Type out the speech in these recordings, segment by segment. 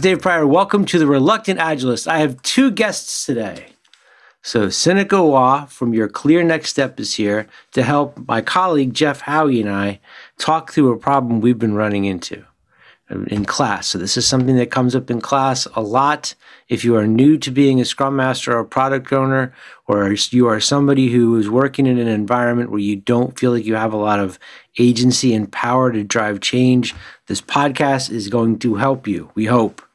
Dave Prior. Welcome to the Reluctant Agilist. I have two guests today. So Seneca Waugh from Your Clear Next Step is here to help my colleague Jeff Howie and I talk through a problem we've been running into in class. So this is something that comes up in class a lot. If you are new to being a scrum master or product owner, or you are somebody who is working in an environment where you don't feel like you have a lot of agency and power to drive change, this podcast is going to help you. We hope.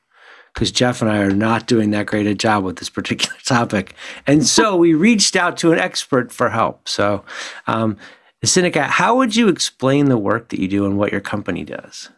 Because Jeff and I are not doing that great a job with this particular topic. And so we reached out to an expert for help. So, um, Seneca, how would you explain the work that you do and what your company does?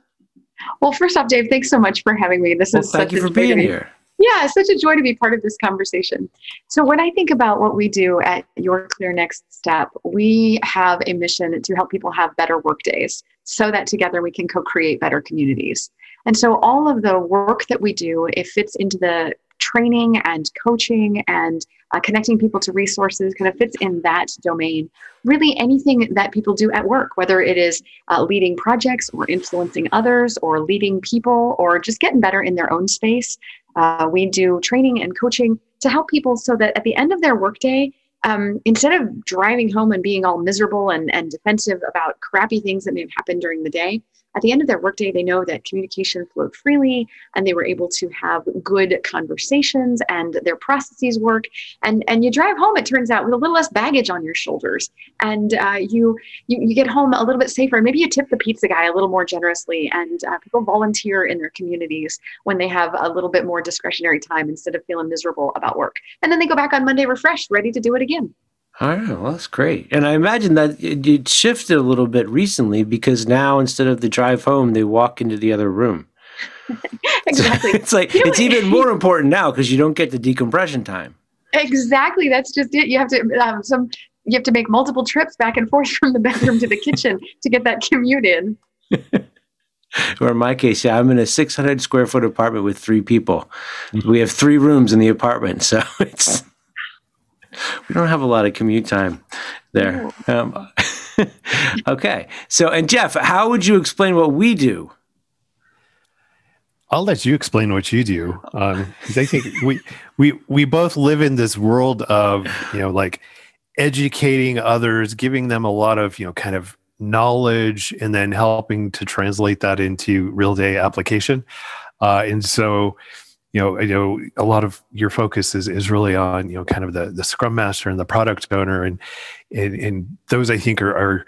Well, first off, Dave, thanks so much for having me. This well, is thank such you a for being joy. here. Yeah, it's such a joy to be part of this conversation. So, when I think about what we do at Your Clear Next Step, we have a mission to help people have better work days so that together we can co create better communities. And so, all of the work that we do, it fits into the training and coaching and uh, connecting people to resources kind of fits in that domain. Really, anything that people do at work, whether it is uh, leading projects or influencing others or leading people or just getting better in their own space. Uh, we do training and coaching to help people so that at the end of their workday, um, instead of driving home and being all miserable and, and defensive about crappy things that may have happened during the day, at the end of their workday, they know that communication flowed freely and they were able to have good conversations and their processes work. And, and you drive home, it turns out, with a little less baggage on your shoulders. And uh, you, you, you get home a little bit safer. Maybe you tip the pizza guy a little more generously. And uh, people volunteer in their communities when they have a little bit more discretionary time instead of feeling miserable about work. And then they go back on Monday refreshed, ready to do it again. All right, well, that's great. And I imagine that it, it shifted a little bit recently because now instead of the drive home, they walk into the other room. exactly. So it's like, you it's even more important now because you don't get the decompression time. Exactly. That's just it. You have to um, some. You have to make multiple trips back and forth from the bedroom to the kitchen to get that commute in. or in my case, yeah, I'm in a 600 square foot apartment with three people. We have three rooms in the apartment, so it's we don't have a lot of commute time there. Um, okay, so and Jeff, how would you explain what we do? I'll let you explain what you do. Um, I think we we we both live in this world of you know like educating others, giving them a lot of you know kind of knowledge, and then helping to translate that into real day application. Uh, and so, you know, you know, a lot of your focus is is really on you know kind of the the Scrum Master and the product owner, and and, and those I think are, are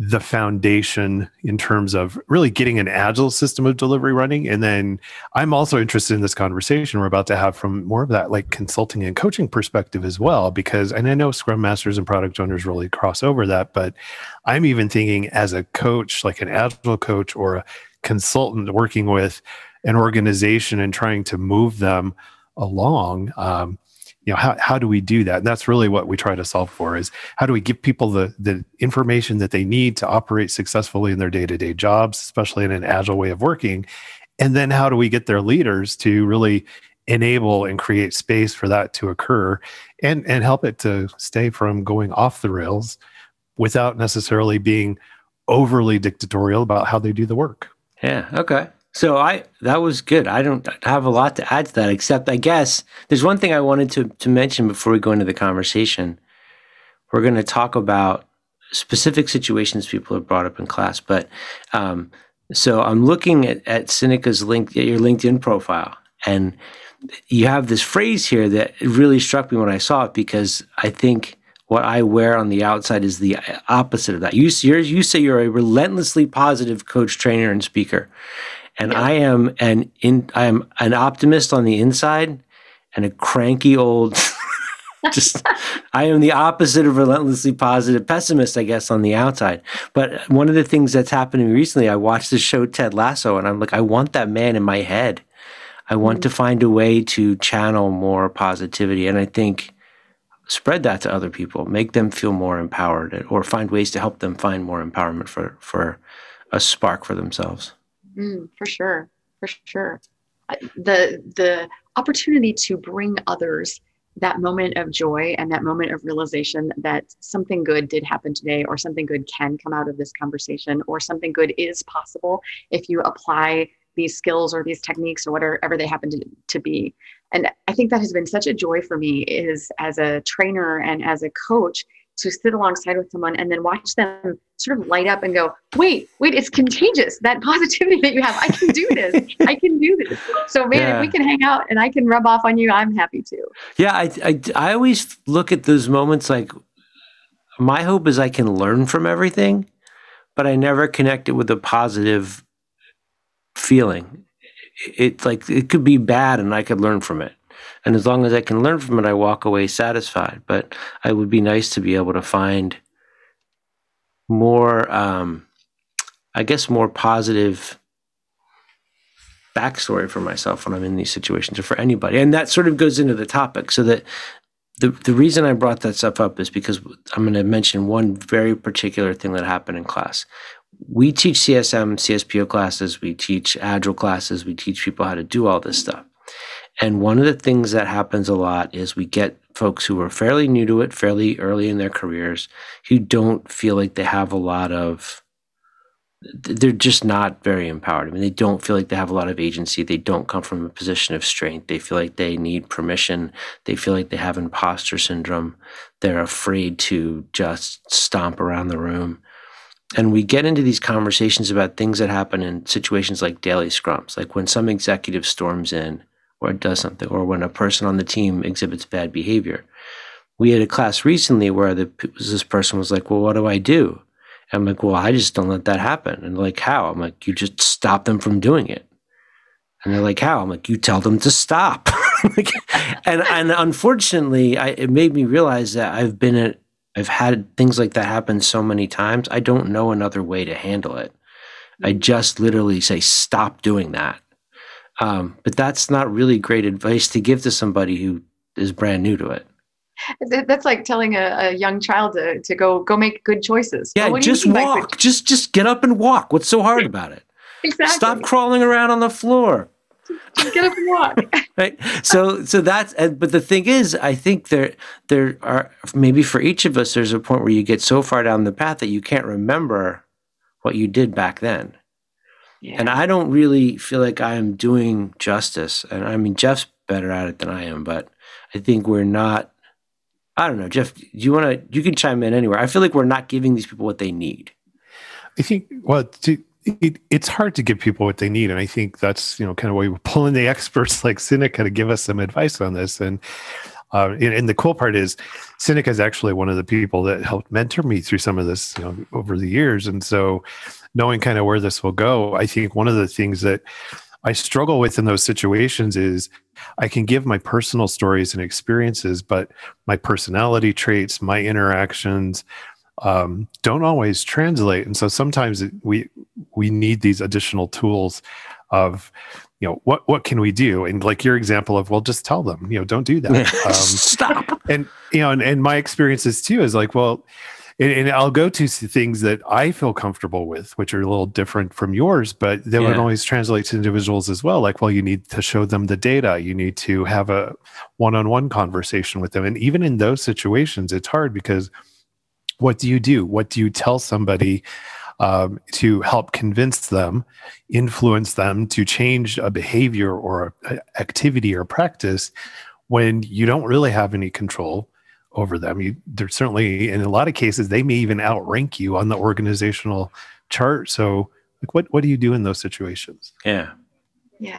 the foundation in terms of really getting an agile system of delivery running. And then I'm also interested in this conversation we're about to have from more of that like consulting and coaching perspective as well, because, and I know Scrum Masters and product owners really cross over that, but I'm even thinking as a coach, like an agile coach or a consultant working with an organization and trying to move them along. Um, you know how, how do we do that? And that's really what we try to solve for is how do we give people the the information that they need to operate successfully in their day-to-day jobs especially in an agile way of working? And then how do we get their leaders to really enable and create space for that to occur and and help it to stay from going off the rails without necessarily being overly dictatorial about how they do the work? Yeah okay so I that was good. I don't have a lot to add to that, except I guess there's one thing I wanted to to mention before we go into the conversation. We're going to talk about specific situations people have brought up in class, but um, so I'm looking at, at Seneca's link at your LinkedIn profile, and you have this phrase here that really struck me when I saw it because I think what I wear on the outside is the opposite of that. You, you say you're a relentlessly positive coach, trainer, and speaker and yeah. I am an in I am an optimist on the inside and a cranky old just I am the opposite of relentlessly positive pessimist, I guess, on the outside. But one of the things that's happening recently, I watched the show Ted Lasso, and I'm like, I want that man in my head. I want mm-hmm. to find a way to channel more positivity, and I think spread that to other people, make them feel more empowered, or find ways to help them find more empowerment for for a spark for themselves. Mm, for sure, for sure. The the opportunity to bring others that moment of joy and that moment of realization that something good did happen today or something good can come out of this conversation or something good is possible if you apply these skills or these techniques or whatever they happen to, to be and i think that has been such a joy for me is as a trainer and as a coach to sit alongside with someone and then watch them sort of light up and go wait wait it's contagious that positivity that you have. I can do this. I can do this. So man yeah. if we can hang out and i can rub off on you i'm happy to yeah I, I i always look at those moments like my hope is i can learn from everything but i never connect it with a positive feeling. It's like it could be bad and I could learn from it. And as long as I can learn from it, I walk away satisfied. But it would be nice to be able to find more, um, I guess, more positive backstory for myself when I'm in these situations or for anybody. And that sort of goes into the topic. So that the, the reason I brought that stuff up is because I'm going to mention one very particular thing that happened in class we teach CSM, CSPO classes, we teach agile classes, we teach people how to do all this stuff. And one of the things that happens a lot is we get folks who are fairly new to it, fairly early in their careers, who don't feel like they have a lot of, they're just not very empowered. I mean, they don't feel like they have a lot of agency. They don't come from a position of strength. They feel like they need permission. They feel like they have imposter syndrome. They're afraid to just stomp around the room and we get into these conversations about things that happen in situations like daily scrums, like when some executive storms in or it does something, or when a person on the team exhibits bad behavior. We had a class recently where the, this person was like, "Well, what do I do?" I'm like, "Well, I just don't let that happen." And like, "How?" I'm like, "You just stop them from doing it." And they're like, "How?" I'm like, "You tell them to stop." and and unfortunately, I, it made me realize that I've been at I've had things like that happen so many times. I don't know another way to handle it. I just literally say, stop doing that. Um, but that's not really great advice to give to somebody who is brand new to it. That's like telling a, a young child to, to go go make good choices. Yeah, just walk. Just just get up and walk. What's so hard about it? Exactly. Stop crawling around on the floor. Just get up and walk. right. So so that's but the thing is, I think there there are maybe for each of us there's a point where you get so far down the path that you can't remember what you did back then. Yeah. And I don't really feel like I am doing justice. And I mean Jeff's better at it than I am, but I think we're not I don't know, Jeff, do you want to you can chime in anywhere. I feel like we're not giving these people what they need. I think well to it, it's hard to give people what they need and i think that's you know kind of why we're pulling the experts like Seneca to give us some advice on this and uh, and, and, the cool part is Seneca is actually one of the people that helped mentor me through some of this you know over the years. And so knowing kind of where this will go i think one of the things that i struggle with in those situations is i can give my personal stories and experiences but my personality traits my interactions um, don't always translate. And so sometimes we we need these additional tools of you know what what can we do and like your example of well just tell them you know don't do that um, stop and you know and, and my experiences too is like well and, and, I'll go to things that I feel comfortable with, which are a little different from yours, but they yeah. would always translate to individuals as well. Like, well, you need to show them the data, you need to have a one on one conversation with them. And even in those situations, it's hard because what do you do? What do you tell somebody um, to help convince them, influence them to change a behavior or a activity or practice when you don't really have any control over them? You, they're certainly, in a lot of cases, they may even outrank you on the organizational chart. So, like, what what do you do in those situations? Yeah. Yeah.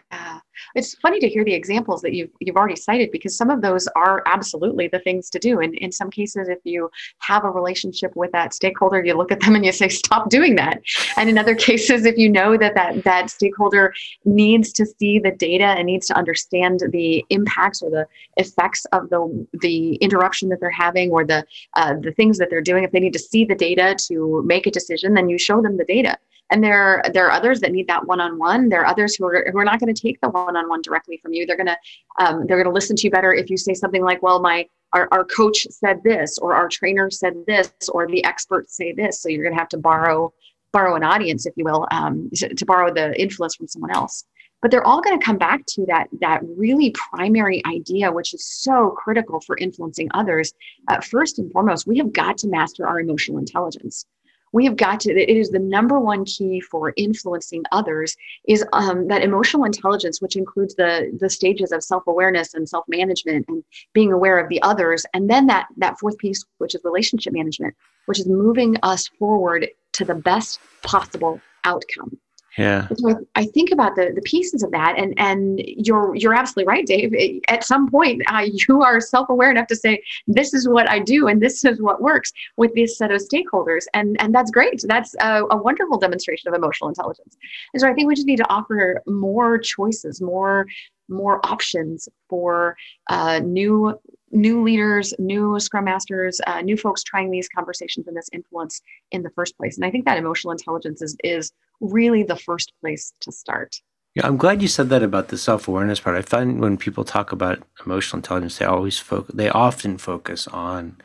It's funny to hear the examples that you've you've already cited because some of those are absolutely the things to do. And in some cases, if you have a relationship with that stakeholder, you look at them and you say, "Stop doing that." And in other cases, if you know that that that stakeholder needs to see the data and needs to understand the impacts or the effects of the the interruption that they're having or the uh, the things that they're doing, if they need to see the data to make a decision, then you show them the data and there there are others that need that one-on-one. There are others who are, who are not going to take the one-on-one directly from you. They're going to um, they're going to listen to you better if you say something like well my our, our coach said this or our trainer said this or the experts say this. So you're going to have to borrow borrow an audience if you will um, to, to borrow the influence from someone else. But they're all going to come back to that that really primary idea which is so critical for influencing others. Uh, first and foremost we have got to master our emotional intelligence we have got to it is the number one key for influencing others is um, that emotional intelligence which includes the the stages of self-awareness and self-management and being aware of the others. And then that that fourth piece which is relationship management which is moving us forward to the best possible outcome yeah. So I think about the the pieces of that, and and you're you're absolutely right, Dave. At some point, uh, you are self aware enough to say, "This is what I do, and this is what works with this set of stakeholders," and and that's great. That's a, a wonderful demonstration of emotional intelligence. And so I think we just need to offer more choices, more more options for uh, new new leaders, new scrum masters, uh, new folks trying these conversations and this influence in the first place. And I think that emotional intelligence is is really the first place to start. Yeah, I'm glad you said that about the self awareness part. I find when people talk about emotional intelligence, they always focus. They often focus on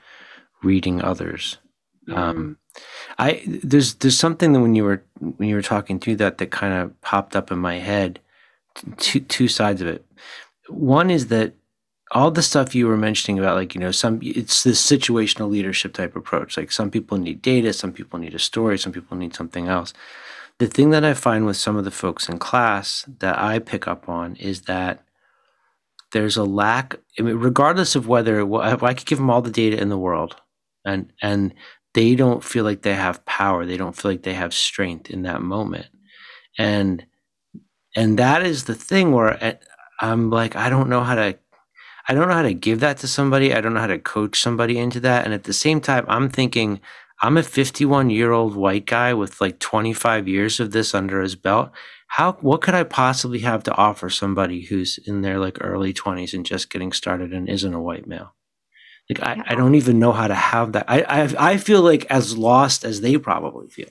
reading others. Mm. Um, I there's there's something that when you were when you were talking through that that kind of popped up in my head. Two two sides of it. One is that all the stuff you were mentioning about like you know some it's this situational leadership type approach. Like some people need data some people need a story some people need something else. The thing that i find with some of the folks in class that i pick up on is that there's a lack I mean, regardless of whether well, i could give them all the data in the world and and they don't feel like they have power they don't feel like they have strength in that moment. And and that is the thing where eh, i'm like i don't know how to I don't know how to give that to somebody. I don't know how to coach somebody into that. And at the same time, I'm thinking, I'm a 51 year old white guy with like 25 years of this under his belt. How, what could I possibly have to offer somebody who's in their like early 20s and just getting started and isn't a white male? Like, I, I don't even know how to have that. I, I, I feel like as lost as they probably feel.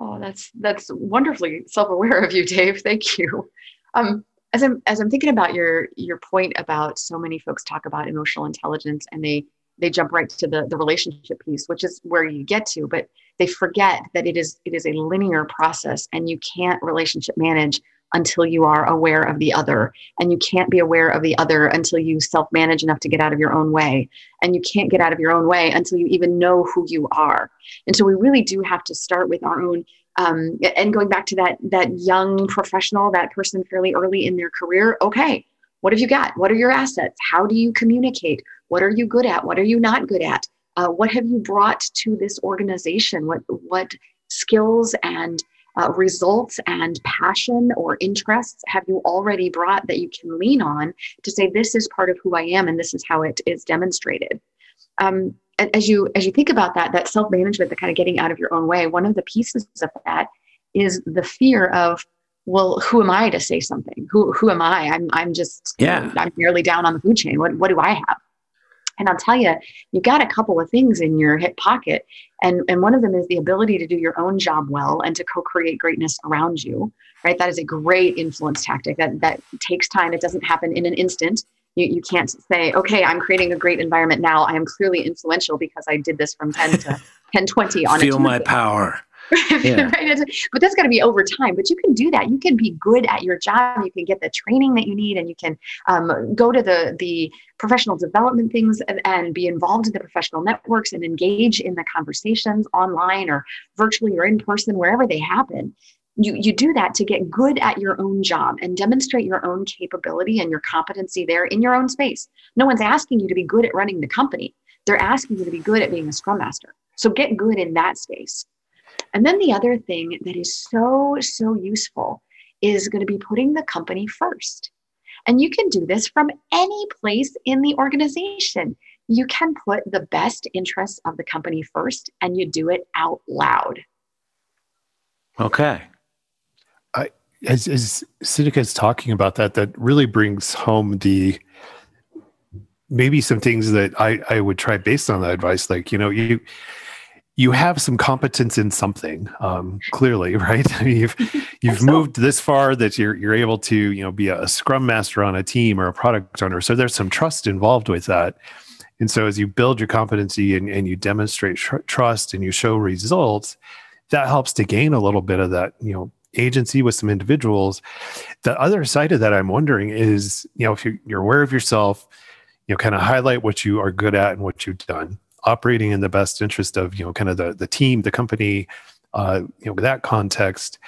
Oh, that's, that's wonderfully self aware of you, Dave. Thank you. Um, as I'm as I'm thinking about your your point about so many folks talk about emotional intelligence and they they jump right to the the relationship piece, which is where you get to, but they forget that it is it is a linear process and you can't relationship manage until you are aware of the other. And you can't be aware of the other until you self manage enough to get out of your own way. And you can't get out of your own way until you even know who you are. And so we really do have to start with our own um, and going back to that that young professional that person fairly early in their career okay what have you got? What are your assets? How do you communicate? What are you good at? What are you not good at? Uh, what have you brought to this organization? What what skills and uh, results and passion or interests have you already brought that you can lean on to say this is part of who i am and this is how it is demonstrated? Um, as you as you think about that that self management the kind of getting out of your own way one of the pieces of that is the fear of well who am i to say something? Who who am i? I'm i'm just yeah. I'm barely down on the food chain. What what do i have? And i'll tell you you've got a couple of things in your hip pocket and and one of them is the ability to do your own job well and to co-create greatness around you right? That is a great influence tactic that that takes time. It doesn't happen in an instant you, you can't say, okay, I'm creating a great environment now. I am clearly influential because I did this from 10 to 10, 20 on Feel my power. Yeah. right? But that's got to be over time. But you can do that. You can be good at your job. You can get the training that you need, and you can um, go to the the professional development things and, and, be involved in the professional networks and engage in the conversations online or virtually or in person, wherever they happen you, you do that to get good at your own job and demonstrate your own capability and your competency there in your own space. No one's asking you to be good at running the company. They're asking you to be good at being a scrum master. So get good in that space. And then the other thing that is so, so useful is going to be putting the company first. And you can do this from any place in the organization. You can put the best interests of the company first and you do it out loud. Okay as, as Seneca is talking about that, that really brings home the maybe some things that I, I would try based on that advice. Like, you know, you you have some competence in something, um, clearly, right? I mean, you've you've moved this far that you're you're able to, you know, be a scrum master on a team or a product owner. So there's some trust involved with that. And so as you build your competency and, and you demonstrate tr- trust and you show results, that helps to gain a little bit of that, you know, agency with some individuals. The other side of that, I'm wondering is, you know, if you're, you're aware of yourself, you know, kind of highlight what you are good at and what you've done. operating in the best interest of you know kind of the the team, the company, uh, you know that context.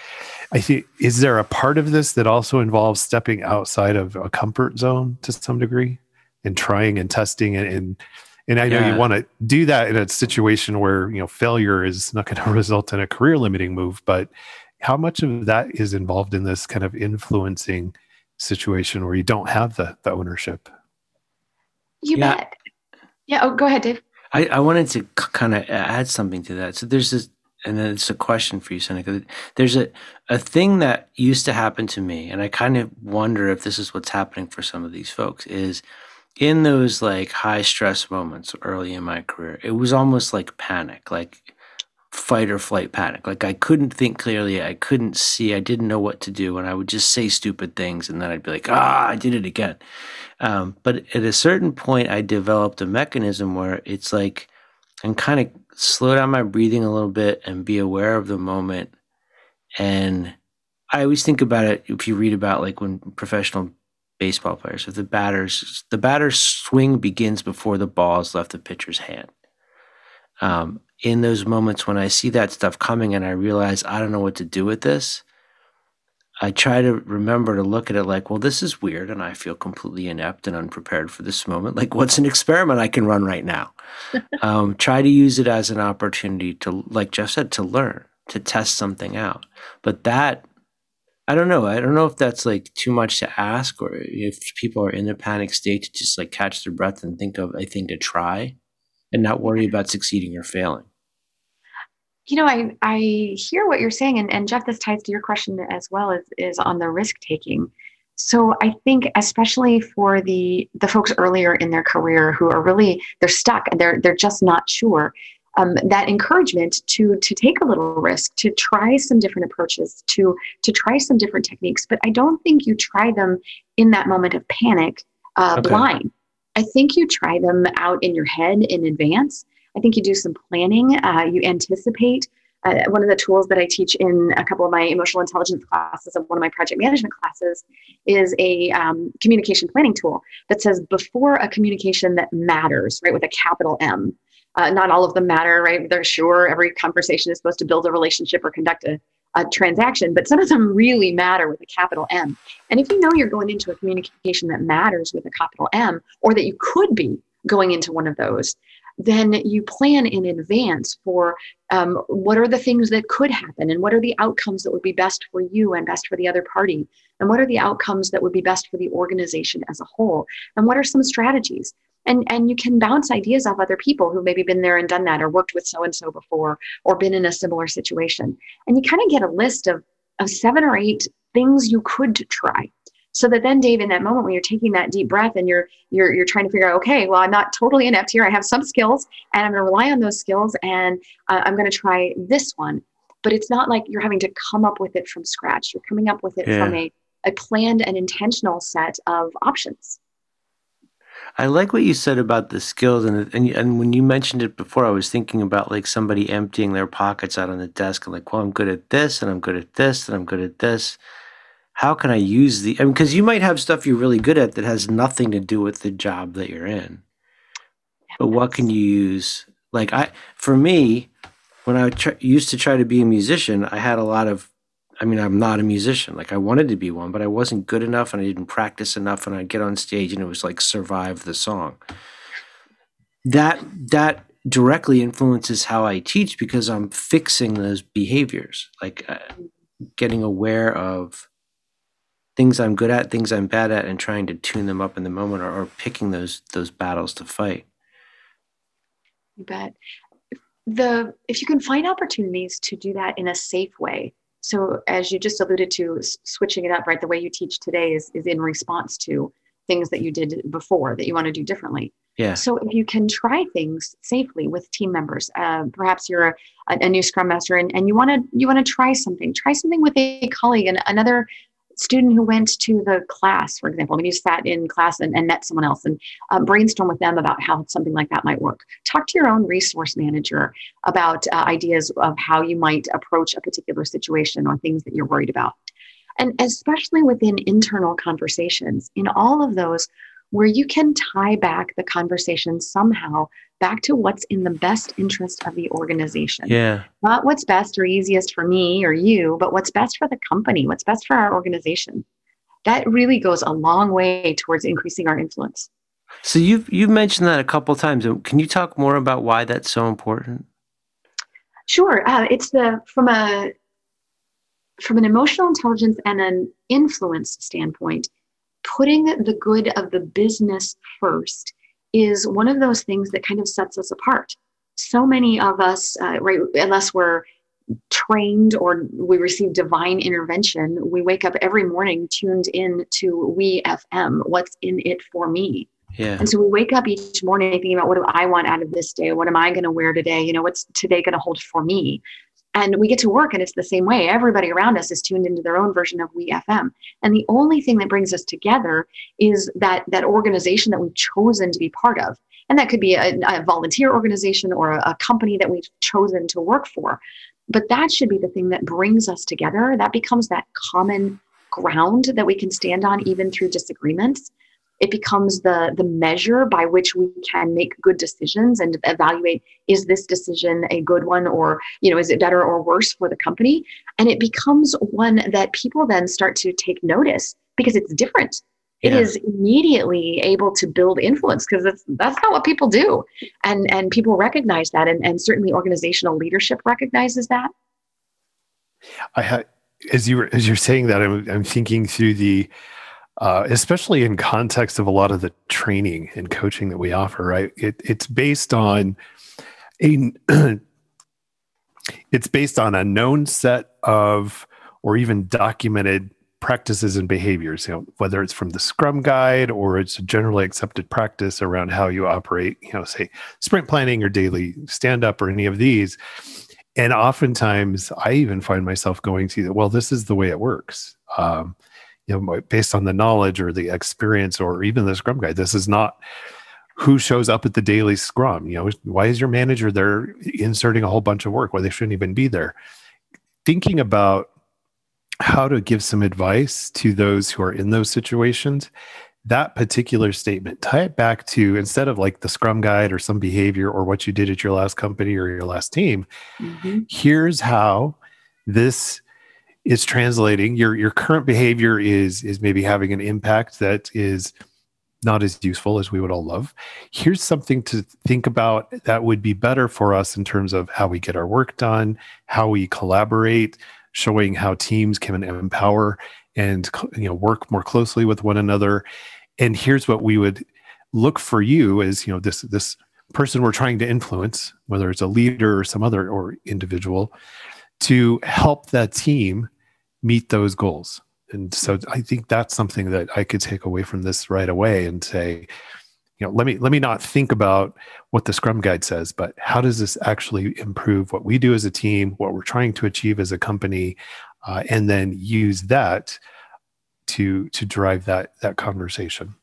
I think is there a part of this that also involves stepping outside of a comfort zone to some degree and trying and testing and and, and I know Yeah. you want to do that in a situation where you know failure is not going to result in a career limiting move, but how much of that is involved in this kind of influencing situation where you don't have the, the ownership? You Yeah. bet. Yeah. Oh, go ahead, Dave. I, I wanted to kind of add something to that. So there's this, and then it's a question for you, Seneca. There's a, a thing that used to happen to me, and I kind of wonder if this is what's happening for some of these folks, is in those like high stress moments early in my career, it was almost like panic, like fight or flight panic. Like I couldn't think clearly, I couldn't see, I didn't know what to do, and I would just say stupid things, and then I'd be like, ah, I did it again. Um, but at a certain point, I developed a mechanism where it's like and kind of slow down my breathing a little bit and be aware of the moment. And I always think about it if you read about like when professional baseball players, if the batters, the batter's swing begins before the ball has left the pitcher's hand. Um, in those moments when I see that stuff coming and I realize I don't know what to do with this, I try to remember to look at it like, well, this is weird and I feel completely inept and unprepared for this moment. Like, what's an experiment I can run right now? um, try to use it as an opportunity to, like Jeff said, to learn, to test something out. But that, I don't know. I don't know if that's like too much to ask or if people are in a panic state to just like catch their breath and think of a thing to try and not worry about succeeding or failing. You know, I, I hear what you're saying, and, and Jeff, this ties to your question as well as is on the risk taking. So I think especially for the the folks earlier in their career who are really they're stuck and they're they're just not sure. Um, that encouragement to to take a little risk, to try some different approaches, to to try some different techniques, but I don't think you try them in that moment of panic, uh, Okay. blind. I think you try them out in your head in advance. I think you do some planning. Uh, you anticipate. Uh, one of the tools that I teach in a couple of my emotional intelligence classes and one of my project management classes is a um, communication planning tool that says before a communication that matters, right, with a capital M. Uh, not all of them matter, right? They're sure every conversation is supposed to build a relationship or conduct a, a transaction, but some of them really matter with a capital M. And if you know you're going into a communication that matters with a capital M, or that you could be going into one of those, then you plan in advance for um, what are the things that could happen and what are the outcomes that would be best for you and best for the other party? And what are the outcomes that would be best for the organization as a whole? And what are some strategies? And and you can bounce ideas off other people who maybe been there and done that or worked with so and so before or been in a similar situation. And you kind of get a list of of seven or eight things you could try so that then dave in that moment when you're taking that deep breath and you're you're you're trying to figure out okay well i'm not totally inept here. I have some skills and i'm going to rely on those skills and uh, i'm going to try this one. But it's not like you're having to come up with it from scratch. You're coming up with it from a, a planned and intentional set of options. I like what you said about the skills, and and and when you mentioned it before, I was thinking about like somebody emptying their pockets out on the desk and like, well, I'm good at this, and I'm good at this, and I'm good at this. How can I use the? I mean, because you might have stuff you're really good at that has nothing to do with the job that you're in. But what can you use? Like I, for me, when I tr- used to try to be a musician, I had a lot of. I mean, I'm not a musician. Like I wanted to be one, but I wasn't good enough, and I didn't practice enough. And I'd get on stage, and it was like survive the song. That that directly influences how I teach because I'm fixing those behaviors, like uh, getting aware of things I'm good at, things I'm bad at, and trying to tune them up in the moment, or, or picking those those battles to fight. You bet. The if you can find opportunities to do that in a safe way. So as you just alluded to, s- switching it up, right? The way you teach today is is in response to things that you did before that you want to do differently. Yeah, So if you can try things safely with team members, uh, perhaps you're a, a new Scrum Master and, and you want to you want to try something. Try something with a colleague and another student who went to the class, for example. Maybe you sat in class and, and met someone else and uh, brainstorm with them about how something like that might work. Talk to your own resource manager about uh, ideas of how you might approach a particular situation or things that you're worried about. And especially within internal conversations, in all of those, where you can tie back the conversation somehow back to what's in the best interest of the organization. Yeah. Not what's best or easiest for me or you, but what's best for the company, what's best for our organization. That really goes a long way towards increasing our influence. So you've you've mentioned that a couple times. Can you talk more about why that's so important? Sure. Uh, it's the from a from an emotional intelligence and an influence standpoint, putting the good of the business first is one of those things that kind of sets us apart. So many of us, uh, right, unless we're trained or we receive divine intervention, we wake up every morning tuned in to We FM, what's in it for me. Yeah. And so we wake up each morning thinking about what do I want out of this day? What am I going to wear today? You know, what's today going to hold for me? And we get to work and it's the same way. Everybody around us is tuned into their own version of We FM. And the only thing that brings us together is that that organization that we've chosen to be part of. And that could be a, a volunteer organization or a, a company that we've chosen to work for. But that should be the thing that brings us together. That becomes that common ground that we can stand on even through disagreements it becomes the the measure by which we can make good decisions and evaluate is this decision a good one or you know is it better or worse for the company? And it becomes one that people then start to take notice because it's different. It is immediately able to build influence because that's that's not what people do. And and people recognize that and, and certainly organizational leadership recognizes that. I ha- as you were as you're saying that, I'm I'm thinking through the, uh, especially in context of a lot of the training and coaching that we offer. Right, it, it's based on a, it's based on a known set of or even documented practices and behaviors. You know, whether it's from the Scrum Guide or it's a generally accepted practice around how you operate. You know, say sprint planning or daily stand up or any of these and oftentimes i even find myself going to well this is the way it works um, you know based on the knowledge or the experience or even the scrum guide this is not who shows up at the daily scrum you know why is your manager there inserting a whole bunch of work why they shouldn't even be there? Thinking about how to give some advice to those who are in those situations that particular statement tie it back to instead of like the scrum guide or some behavior or what you did at your last company or your last team mm-hmm. here's how this is translating your your current behavior is is maybe having an impact that is not as useful as we would all love. Here's something to think about that would be better for us in terms of how we get our work done how we collaborate showing how teams can empower and you know work more closely with one another. And here's what we would look for you as you know this this person we're trying to influence whether it's a leader or some other or individual to help that team meet those goals and so i think that's something that i could take away from this right away and say you know let me let me not think about what the scrum guide says but how does this actually improve what we do as a team what we're trying to achieve as a company uh, and then use that to to drive that that conversation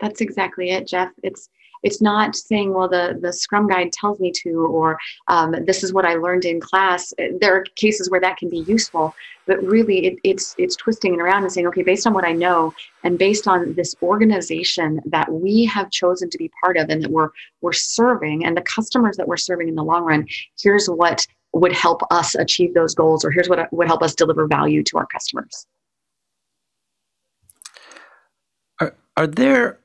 That's exactly it, Jeff. It's it's not saying, well, the the Scrum guide tells me to, or um, this is what I learned in class. There are cases where that can be useful, but really, it, it's it's twisting it around and saying, okay, based on what I know, and based on this organization that we have chosen to be part of, and that we're we're serving, and the customers that we're serving in the long run, here's what would help us achieve those goals, or here's what would help us deliver value to our customers. Are are there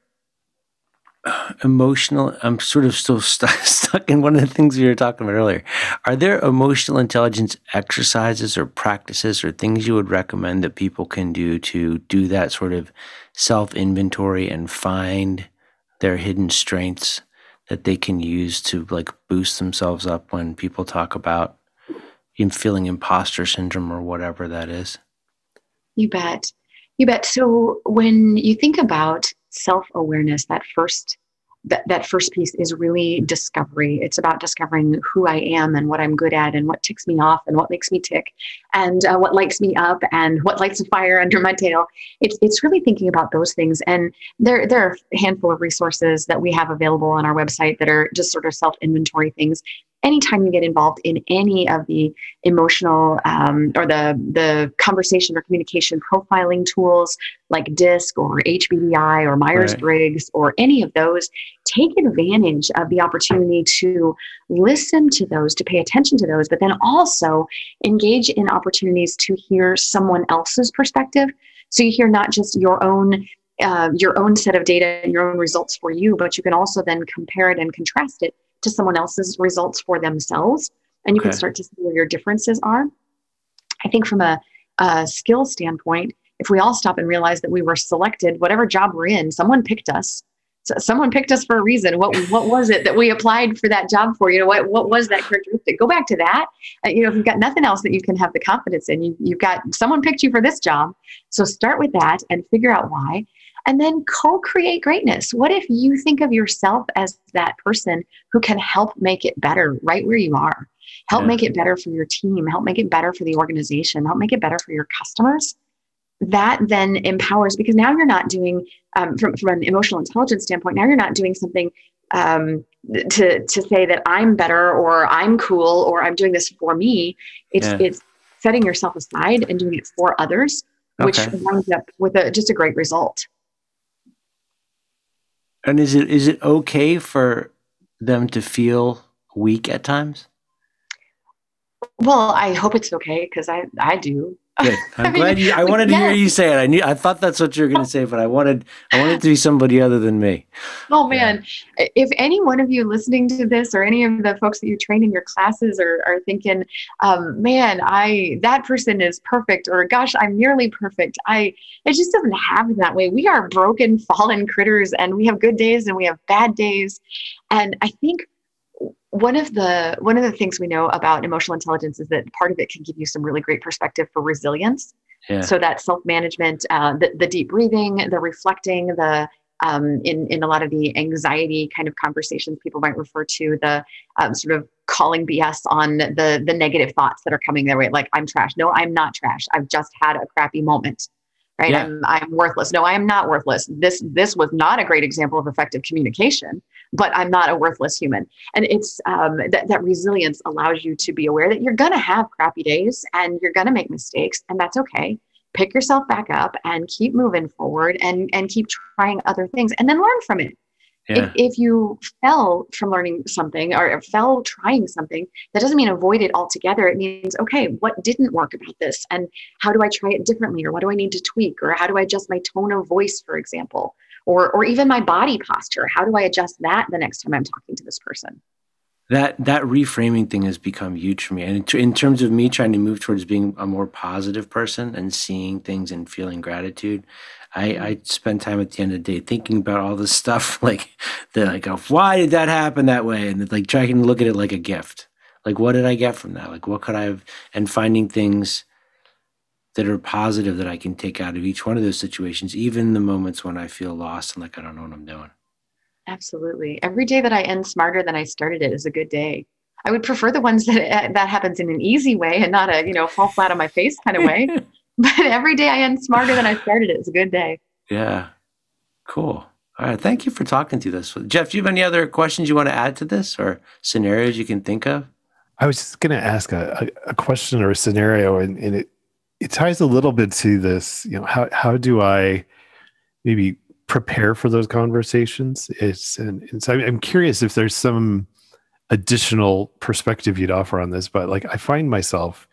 emotional? I'm sort of still stu stuck in one of the things we were talking about earlier. Are there emotional intelligence exercises or practices or things you would recommend that people can do to do that sort of self inventory and find their hidden strengths that they can use to like boost themselves up when people talk about in feeling imposter syndrome or whatever that is? You bet. You bet. So when you think about self-awareness, that first that, that first piece is really discovery. It's about discovering who I am and what I'm good at and what ticks me off and what makes me tick and uh, what lights me up and what lights a fire under my tail. It's, it's really thinking about those things. And there, there are a handful of resources that we have available on our website that are just sort of self inventory things. Anytime you get involved in any of the emotional um, or the the conversation or communication profiling tools like DISC or HBDI or Myers Briggs right. or any of those, take advantage of the opportunity to listen to those, to pay attention to those, but then also engage in opportunities to hear someone else's perspective. So you hear not just your own uh, your own set of data and your own results for you, but you can also then compare it and contrast it to someone else's results for themselves. And you okay. can start to see where your differences are. I think from a, a skill standpoint, if we all stop and realize that we were selected, whatever job we're in, someone picked us. So someone picked us for a reason. What what was it that we applied for that job for? You know, what what was that characteristic? Go back to that. Uh, you know, if you've got nothing else that you can have the confidence in, you you've got someone picked you for this job. So start with that and figure out why and then co create greatness. What if you think of yourself as that person who can help make it better right where you are? Help yeah. make it better for your team, help make it better for the organization, help make it better for your customers. That then empowers because now you're not doing, um, from, from an emotional intelligence standpoint, now you're not doing something um, to, to say that I'm better or I'm cool or I'm doing this for me. It's, yeah. it's setting yourself aside and doing it for others, which okay. winds up with a, just a great result. And is it is it okay for them to feel weak at times? Well, I hope it's okay because I I do. Good. I'm I glad you. I wanted to hear you say it. I knew. I thought that's what you were going to say, but I wanted. I wanted to be somebody other than me. Oh man, yeah. if any one of you listening to this, or any of the folks that you train in your classes, are are thinking, um, "Man, I that person is perfect," or "Gosh, I'm nearly perfect," I it just doesn't happen that way. We are broken, fallen critters, and we have good days and we have bad days, and I think one of the one of the things we know about emotional intelligence is that part of it can give you some really great perspective for resilience. Yeah. so that self-management uh, the, the deep breathing the reflecting the um, in in a lot of the anxiety kind of conversations people might refer to the um, sort of calling bs on the the negative thoughts that are coming their way like i'm trash. No i'm not trash. I've just had a crappy moment right? Yeah. I'm, I'm worthless. No i am not worthless. This this was not a great example of effective communication but i'm not a worthless human and it's um, that, that resilience allows you to be aware that you're going to have crappy days and you're going to make mistakes and that's okay pick yourself back up and keep moving forward and and keep trying other things and then learn from it yeah. If, if you fell from learning something or fell trying something, that doesn't mean avoid it altogether. It means, okay, what didn't work about this? And how do I try it differently? Or what do I need to tweak? Or how do I adjust my tone of voice, for example? Or, or even my body posture? How do I adjust that the next time I'm talking to this person? That that reframing thing has become huge for me, and in, terms of me trying to move towards being a more positive person and seeing things and feeling gratitude, I, I spend time at the end of the day thinking about all this stuff, like that, like, oh, why did that happen that way? And like trying to look at it like a gift. Like, what did I get from that? Like, what could I have? And finding things that are positive that I can take out of each one of those situations, even the moments when I feel lost and like I don't know what I'm doing. Absolutely. Every day that I end smarter than I started it is a good day. I would prefer the ones that eh, that happens in an easy way and not a, you know, fall flat on my face kind of way. but every day I end smarter than I started it. It's a good day. Yeah. Cool. All right. Thank you for talking to us. Jeff, do you have any other questions you want to add to this or scenarios you can think of? I was just going to ask a, a, a, question or a scenario, and, and it, it ties a little bit to this. You know, how, how do I maybe prepare for those conversations? It's, and, and so I'm curious if there's some additional perspective you'd offer on this, but like I find myself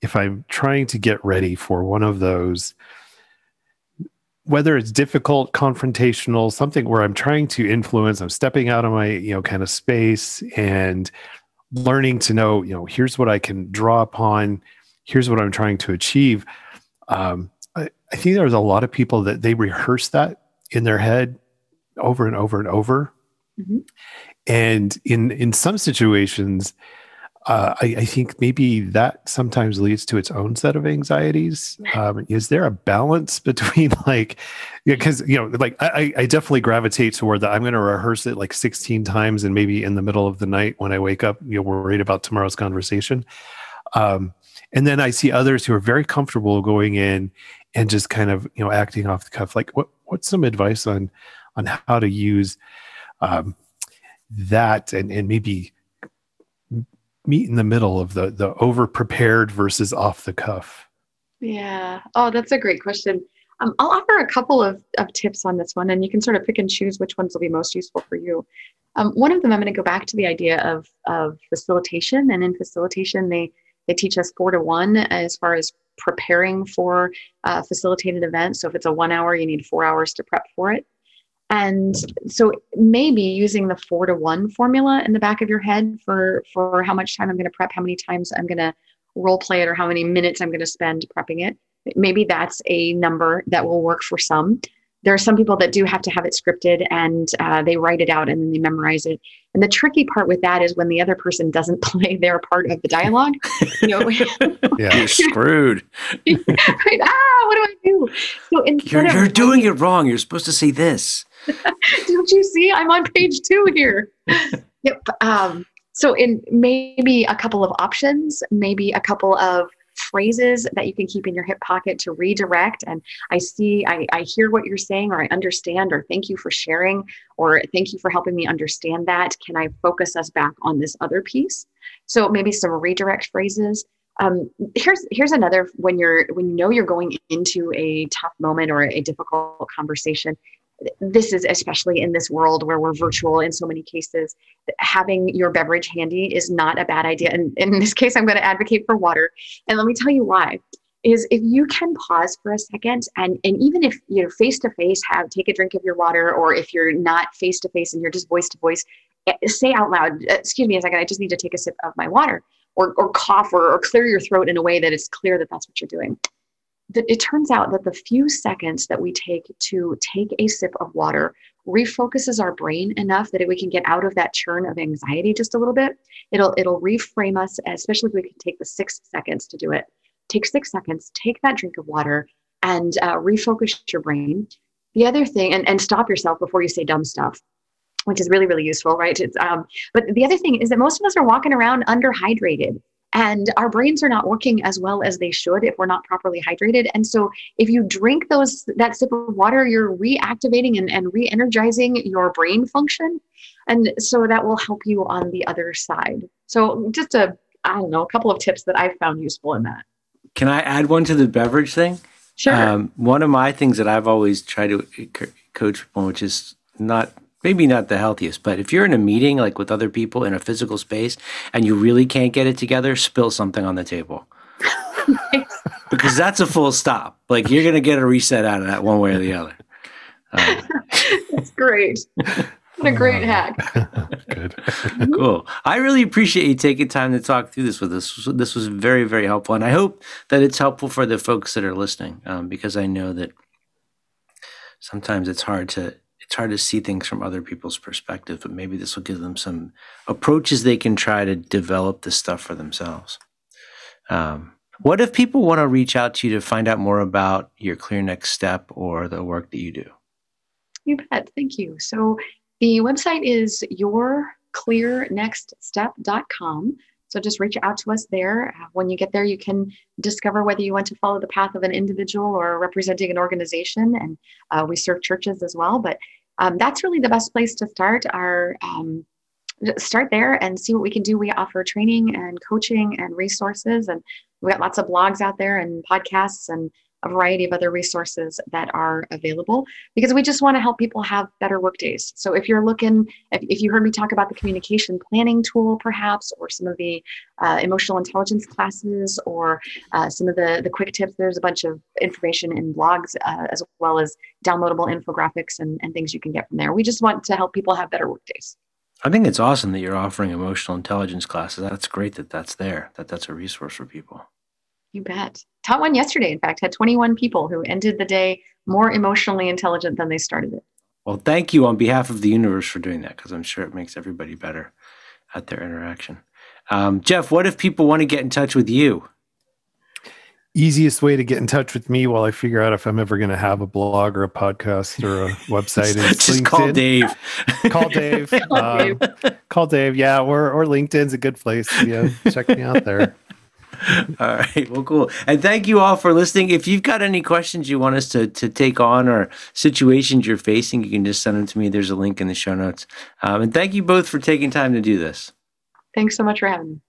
if I'm trying to get ready for one of those, whether it's difficult, confrontational, something where I'm trying to influence, I'm stepping out of my, you know, kind of space and learning to know, you know, here's what I can draw upon, here's what I'm trying to achieve. Um, I, I think there's a lot of people that they rehearse that in their head over and over and over. Mm-hmm. And in in some situations, uh, I, I, think maybe that sometimes leads to its own set of anxieties. Um, is there a balance between like, because you know, like I, I definitely gravitate toward that. I'm going to rehearse it like 16 times, and maybe in the middle of the night when I wake up, you know, worried about tomorrow's conversation. Um, and then I see others who are very comfortable going in and just kind of you know acting off the cuff. Like, what what's some advice on on how to use um, that and and maybe meet in the middle of the the over prepared versus off the cuff? Yeah. Oh, that's a great question. Um, I'll offer a couple of, of tips on this one, and you can sort of pick and choose which ones will be most useful for you. Um, one of them, I'm going to go back to the idea of, of facilitation. And in facilitation, they, they teach us four to one as far as preparing for a facilitated event. So if it's a one hour, you need four hours to prep for it. And so maybe using the four to one formula in the back of your head for, for how much time I'm going to prep, how many times I'm going to role play it, or how many minutes I'm going to spend prepping it maybe that's a number that will work for some. There are some people that do have to have it scripted and uh, they write it out and then they memorize it. And the tricky part with that is when the other person doesn't play their part of the dialogue. You know, yeah, you're screwed. right? Ah, what do I do? So you're, you're doing it wrong. You're supposed to say this. Don't you see? I'm on page two here. yep. Um, so in maybe a couple of options, maybe a couple of phrases that you can keep in your hip pocket to redirect. And I see, I, I hear what you're saying, or I understand, or thank you for sharing, or thank you for helping me understand that. Can I focus us back on this other piece? So maybe some redirect phrases. Um, here's here's another when you're when you know you're going into a tough moment or a difficult conversation this is especially in this world where we're virtual in so many cases having your beverage handy is not a bad idea. And in this case i'm going to advocate for water. And let me tell you why is if you can pause for a second and and even if you know face to face have take a drink of your water or if you're not face to face and you're just voice to voice eh, say out loud eh, excuse me a second i just need to take a sip of my water or, or cough or, or clear your throat in a way that it's clear that that's what you're doing it turns out that the few seconds that we take to take a sip of water refocuses our brain enough that we can get out of that churn of anxiety just a little bit. It'll it'll reframe us, especially if we can take the six seconds to do it. Take six seconds, take that drink of water, and uh, refocus your brain. The other thing, and, and stop yourself before you say dumb stuff which is really really useful right it's, um, but the other thing is that most of us are walking around underhydrated and our brains are not working as well as they should if we're not properly hydrated. And so if you drink those that sip of water you're reactivating and, and re-energizing your brain function. And so that will help you on the other side. So just a i don't know a couple of tips that i've found useful in that. Can i add one to the beverage thing? Sure. Um, one of my things that i've always tried to coach people which is not maybe not the healthiest, but if you're in a meeting like with other people in a physical space and you really can't get it together, spill something on the table. because that's a full stop. Like you're going to get a reset out of that one way or the other. Um, that's great. What a great hack. Good. cool. I really appreciate you taking time to talk through this with us. This was very, very helpful. And I hope that it's helpful for the folks that are listening um, because I know that sometimes it's hard to it's hard to see things from other people's perspective, but maybe this will give them some approaches they can try to develop this stuff for themselves. Um, what if people want to reach out to you to find out more about your Clear Next Step or the work that you do? You bet. Thank you. So the website is yourclearnextstep.com. So just reach out to us there. When you get there, you can discover whether you want to follow the path of an individual or representing an organization. And uh, we serve churches as well. But um, that's really the best place to start. Our um, start there and see what we can do. We offer training and coaching and resources, and we got lots of blogs out there and podcasts and a variety of other resources that are available because we just want to help people have better work days. So if you're looking, if, if you heard me talk about the communication planning tool, perhaps, or some of the uh, emotional intelligence classes, or uh, some of the, the quick tips, there's a bunch of information in blogs uh, as well as downloadable infographics and, and things you can get from there. We just want to help people have better work days. I think it's awesome that you're offering emotional intelligence classes. That's great that that's there, that that's a resource for people. You bet. Taught one yesterday, in fact, had 21 people who ended the day more emotionally intelligent than they started it. Well, thank you on behalf of the universe for doing that because I'm sure it makes everybody better at their interaction. Um, Jeff, what if people want to get in touch with you? Easiest way to get in touch with me while I figure out if I'm ever going to have a blog or a podcast or a website is just LinkedIn. call Dave. call Dave. call, um, Dave. call Dave. Yeah, or or LinkedIn's a good place. Yeah, check me out there. all right. Well, cool. And thank you all for listening. If you've got any questions you want us to, to take on or situations you're facing, you can just send them to me. There's a link in the show notes. Um, and thank you both for taking time to do this. Thanks so much for having me.